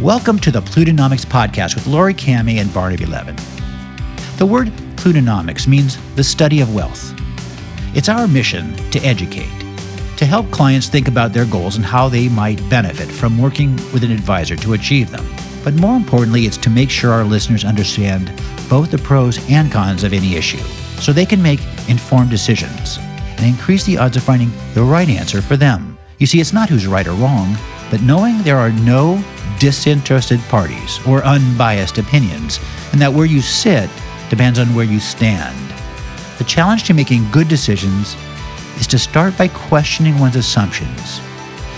Welcome to the Plutonomix Podcast with Laurie Kamhi and Barnaby Levin. The word Plutonomics means the study of wealth. It's our mission to educate, to help clients think about their goals and how they might benefit from working with an advisor to achieve them. But more importantly, it's to make sure our listeners understand both the pros and cons of any issue so they can make informed decisions and increase the odds of finding the right answer for them. You see, it's not who's right or wrong, but knowing there are no disinterested parties or unbiased opinions, and that where you sit depends on where you stand. The challenge to making good decisions is to start by questioning one's assumptions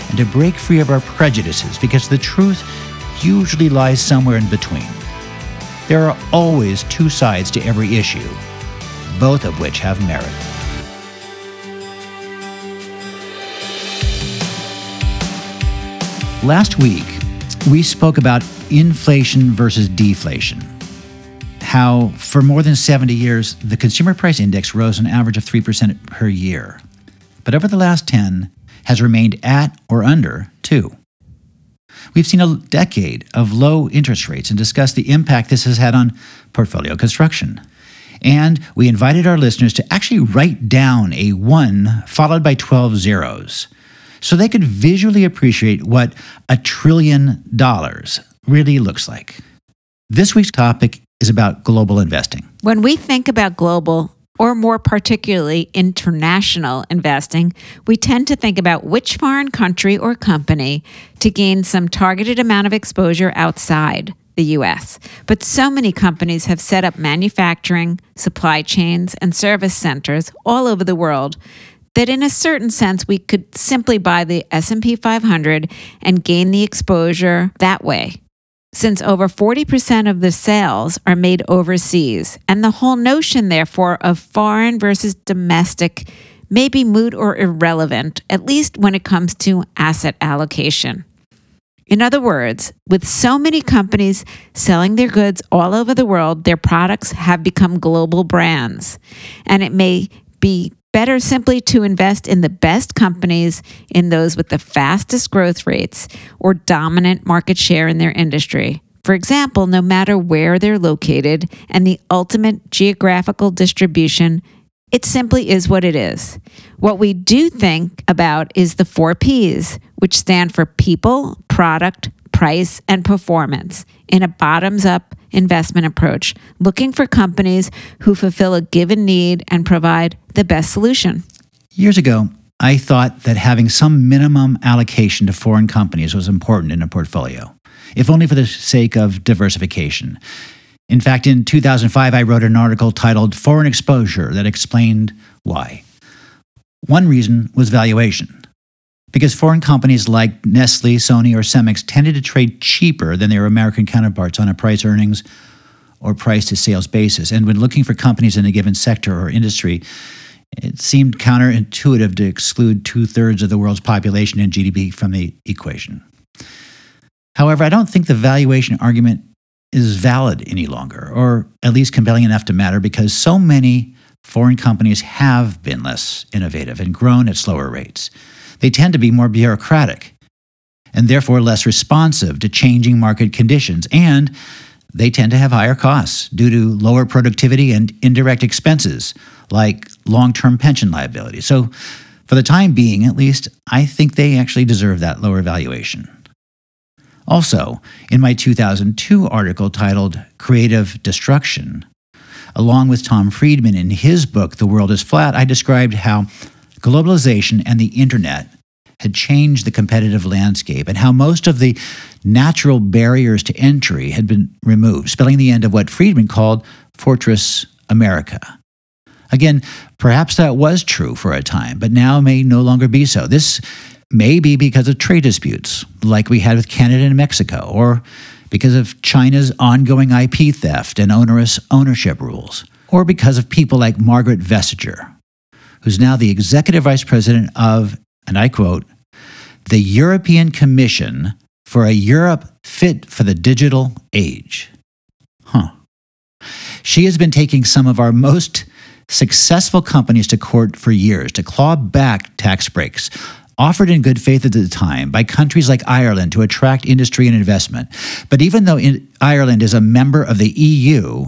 and to break free of our prejudices because the truth usually lies somewhere in between. There are always two sides to every issue, both of which have merit. Last week, we spoke about inflation versus deflation. How, for more than 70 years, the consumer price index rose an average of 3% per year, but over the last 10 has remained at or under 2. We've seen a decade of low interest rates and discussed the impact this has had on portfolio construction. And we invited our listeners to actually write down a 1 followed by 12 zeros so they could visually appreciate what a trillion dollars really looks like. This week's topic is about global investing. When we think about global, or more particularly international investing, we tend to think about which foreign country or company to gain some targeted amount of exposure outside the US. But so many companies have set up manufacturing, supply chains, and service centers all over the world that in a certain sense we could simply buy the S&P 500 and gain the exposure that way. Since over 40% of the sales are made overseas, and the whole notion, therefore, of foreign versus domestic may be moot or irrelevant, at least when it comes to asset allocation. In other words, with so many companies selling their goods all over the world, their products have become global brands. And it may be better simply to invest in the best companies, in those with the fastest growth rates or dominant market share in their industry. For example, no matter where they're located and the ultimate geographical distribution, it simply is what it is. What we do think about is the four P's, which stand for people, product, price, and performance in a bottoms up investment approach, looking for companies who fulfill a given need and provide the best solution. Years ago, I thought that having some minimum allocation to foreign companies was important in a portfolio, if only for the sake of diversification. In fact, in 2005, I wrote an article titled Foreign Exposure that explained why. One reason was valuation because foreign companies like Nestle, Sony, or Cemex tended to trade cheaper than their American counterparts on a price earnings or price to sales basis. And when looking for companies in a given sector or industry, it seemed counterintuitive to exclude two thirds of the world's population and GDP from the equation. However, I don't think the valuation argument is valid any longer, or at least compelling enough to matter, because so many foreign companies have been less innovative and grown at slower rates they tend to be more bureaucratic and therefore less responsive to changing market conditions. And they tend to have higher costs due to lower productivity and indirect expenses like long term pension liabilities. So, for the time being, at least, I think they actually deserve that lower valuation. Also, in my 2002 article titled Creative Destruction, along with Tom Friedman in his book, The World is Flat, I described how globalization and the internet had changed the competitive landscape and how most of the natural barriers to entry had been removed, spelling the end of what Friedman called Fortress America. Again, perhaps that was true for a time, but now may no longer be so. This may be because of trade disputes, like we had with Canada and Mexico, or because of China's ongoing IP theft and onerous ownership rules, or because of people like Margaret Vestager, who's now the executive vice president of, and I quote, the European Commission for a Europe fit for the digital age. Huh. She has been taking some of our most successful companies to court for years to claw back tax breaks, offered in good faith at the time by countries like Ireland to attract industry and investment. But even though Ireland is a member of the EU,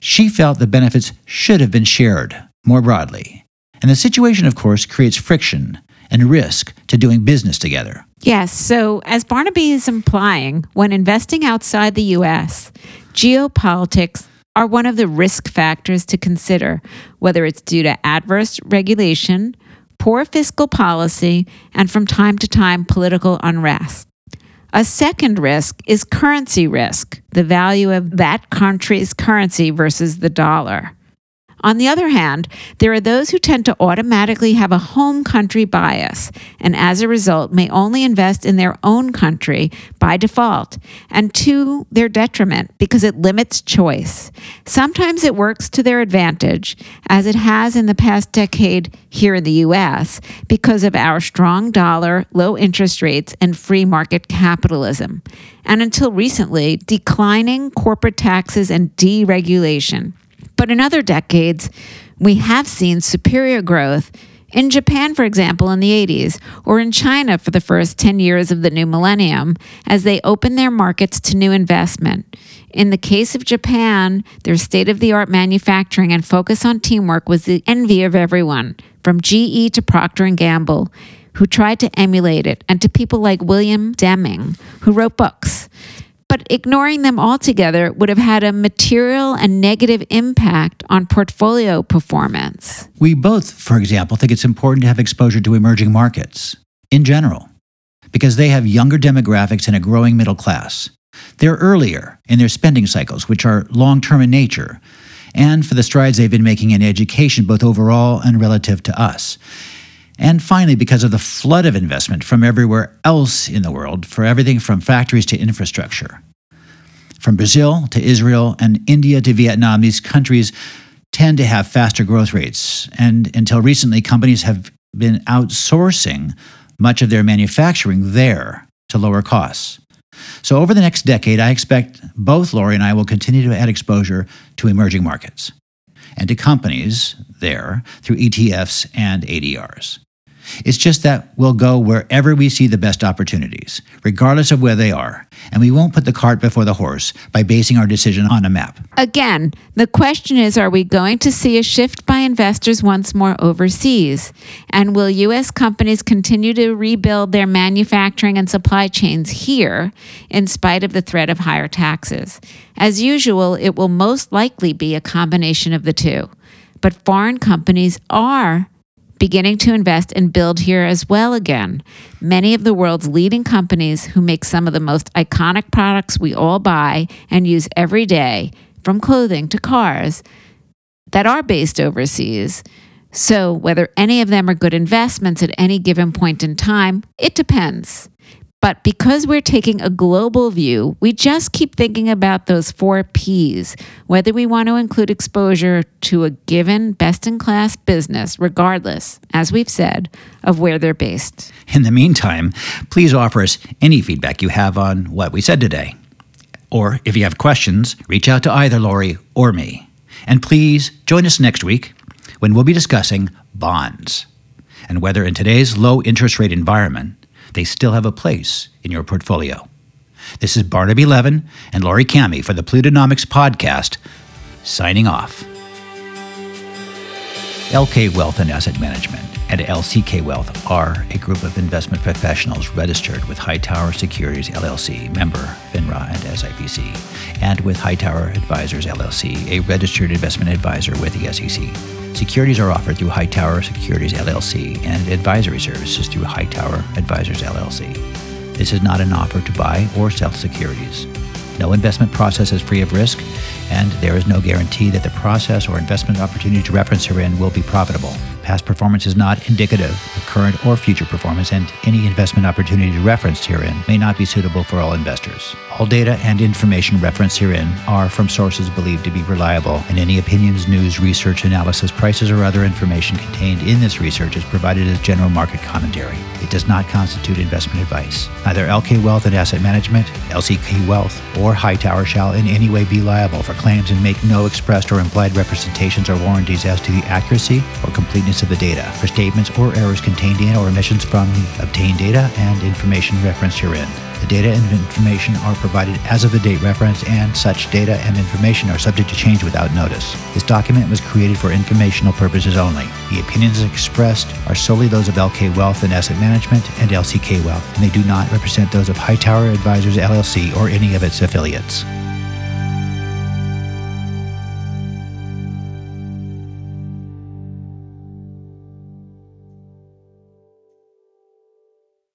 she felt the benefits should have been shared more broadly. And the situation, of course, creates friction and risk to doing business together. Yes. So, as Barnaby is implying, when investing outside the U.S., geopolitics are one of the risk factors to consider, whether it's due to adverse regulation, poor fiscal policy, and from time to time political unrest. A second risk is currency risk, the value of that country's currency versus the dollar. On the other hand, there are those who tend to automatically have a home country bias and as a result may only invest in their own country by default and to their detriment because it limits choice. Sometimes it works to their advantage, as it has in the past decade here in the US, because of our strong dollar, low interest rates, and free market capitalism. And until recently, declining corporate taxes and deregulation. But in other decades, we have seen superior growth in Japan, for example, in the 80s, or in China for the first 10 years of the new millennium, as they opened their markets to new investment. In the case of Japan, their state of the art manufacturing and focus on teamwork was the envy of everyone, from GE to Procter and Gamble, who tried to emulate it, and to people like William Deming, who wrote books but ignoring them altogether would have had a material and negative impact on portfolio performance. We both, for example, think it's important to have exposure to emerging markets in general because they have younger demographics and a growing middle class. They're earlier in their spending cycles, which are long term in nature, and for the strides they've been making in education, both overall and relative to us. And finally, because of the flood of investment from everywhere else in the world, for everything from factories to infrastructure. From Brazil to Israel and India to Vietnam, these countries tend to have faster growth rates. And until recently, companies have been outsourcing much of their manufacturing there to lower costs. So, over the next decade, I expect both Laurie and I will continue to add exposure to emerging markets and to companies there through ETFs and ADRs. It's just that we'll go wherever we see the best opportunities, regardless of where they are, and we won't put the cart before the horse by basing our decision on a map. Again, the question is are we going to see a shift by investors once more overseas? And will U.S. companies continue to rebuild their manufacturing and supply chains here in spite of the threat of higher taxes? As usual, it will most likely be a combination of the two but foreign companies are beginning to invest and build here as well again. Many of the world's leading companies who make some of the most iconic products we all buy and use every day, from clothing to cars, that are based overseas. So, whether any of them are good investments at any given point in time, it depends. But because we're taking a global view, we just keep thinking about those four P's, whether we want to include exposure to a given best in class business, regardless, as we've said, of where they're based. In the meantime, please offer us any feedback you have on what we said today. Or if you have questions, reach out to either Laurie or me. And please join us next week when we'll be discussing bonds and whether in today's low interest rate environment, they still have a place in your portfolio. This is Barnaby Levin and Laurie Kamhi for the Plutonomix podcast, signing off. LK Wealth and Asset Management and LCK Wealth are a group of investment professionals registered with Hightower Securities LLC, member FINRA and SIPC, and with Hightower Advisors LLC, a registered investment advisor with the SEC. Securities are offered through Hightower Securities LLC and advisory services through Hightower Advisors LLC. This is not an offer to buy or sell securities. No investment process is free of risk, and there is no guarantee that the process or investment opportunity to reference herein will be profitable. Past performance is not indicative of current or future performance, and any investment opportunity referenced herein may not be suitable for all investors. All data and information referenced herein are from sources believed to be reliable, and any opinions, news, research, analysis, prices, or other information contained in this research is provided as general market commentary. It does not constitute investment advice. Neither LK Wealth and Asset Management, LCK Wealth, or Hightower shall in any way be liable for claims and make no expressed or implied representations or warranties as to the accuracy or completeness completeness of the data for statements or errors contained in or omissions from the obtained data and information referenced herein. The data and information are provided as of the date referenced, and such data and information are subject to change without notice. This document was created for informational purposes only. The opinions expressed are solely those of LK Wealth and Asset Management and LCK Wealth, and they do not represent those of Hightower Advisors LLC or any of its affiliates.